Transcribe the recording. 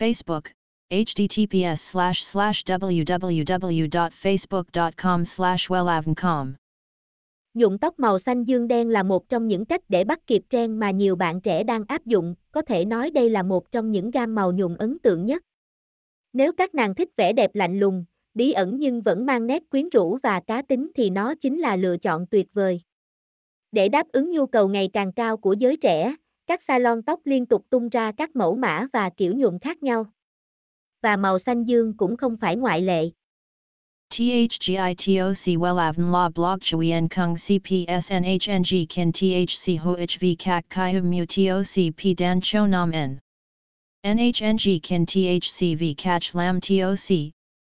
Facebook, https slash slash www.facebook.com slash wellavncom. Nhuộm tóc màu xanh dương đen là một trong những cách để bắt kịp trend mà nhiều bạn trẻ đang áp dụng, có thể nói đây là một trong những gam màu nhuộm ấn tượng nhất. Nếu các nàng thích vẻ đẹp lạnh lùng, bí ẩn nhưng vẫn mang nét quyến rũ và cá tính thì nó chính là lựa chọn tuyệt vời. Để đáp ứng nhu cầu ngày càng cao của giới trẻ, các salon tóc liên tục tung ra các mẫu mã và kiểu nhuộm khác nhau. Và màu xanh dương cũng không phải ngoại lệ. THGITOC Wellavn La Blog Chuyen Kung CPSNHNG Kin THC HOHV Kak Kai Hum Mu TOC P Dan Cho Nam N NHNG Kin THCV Catch Lam TOC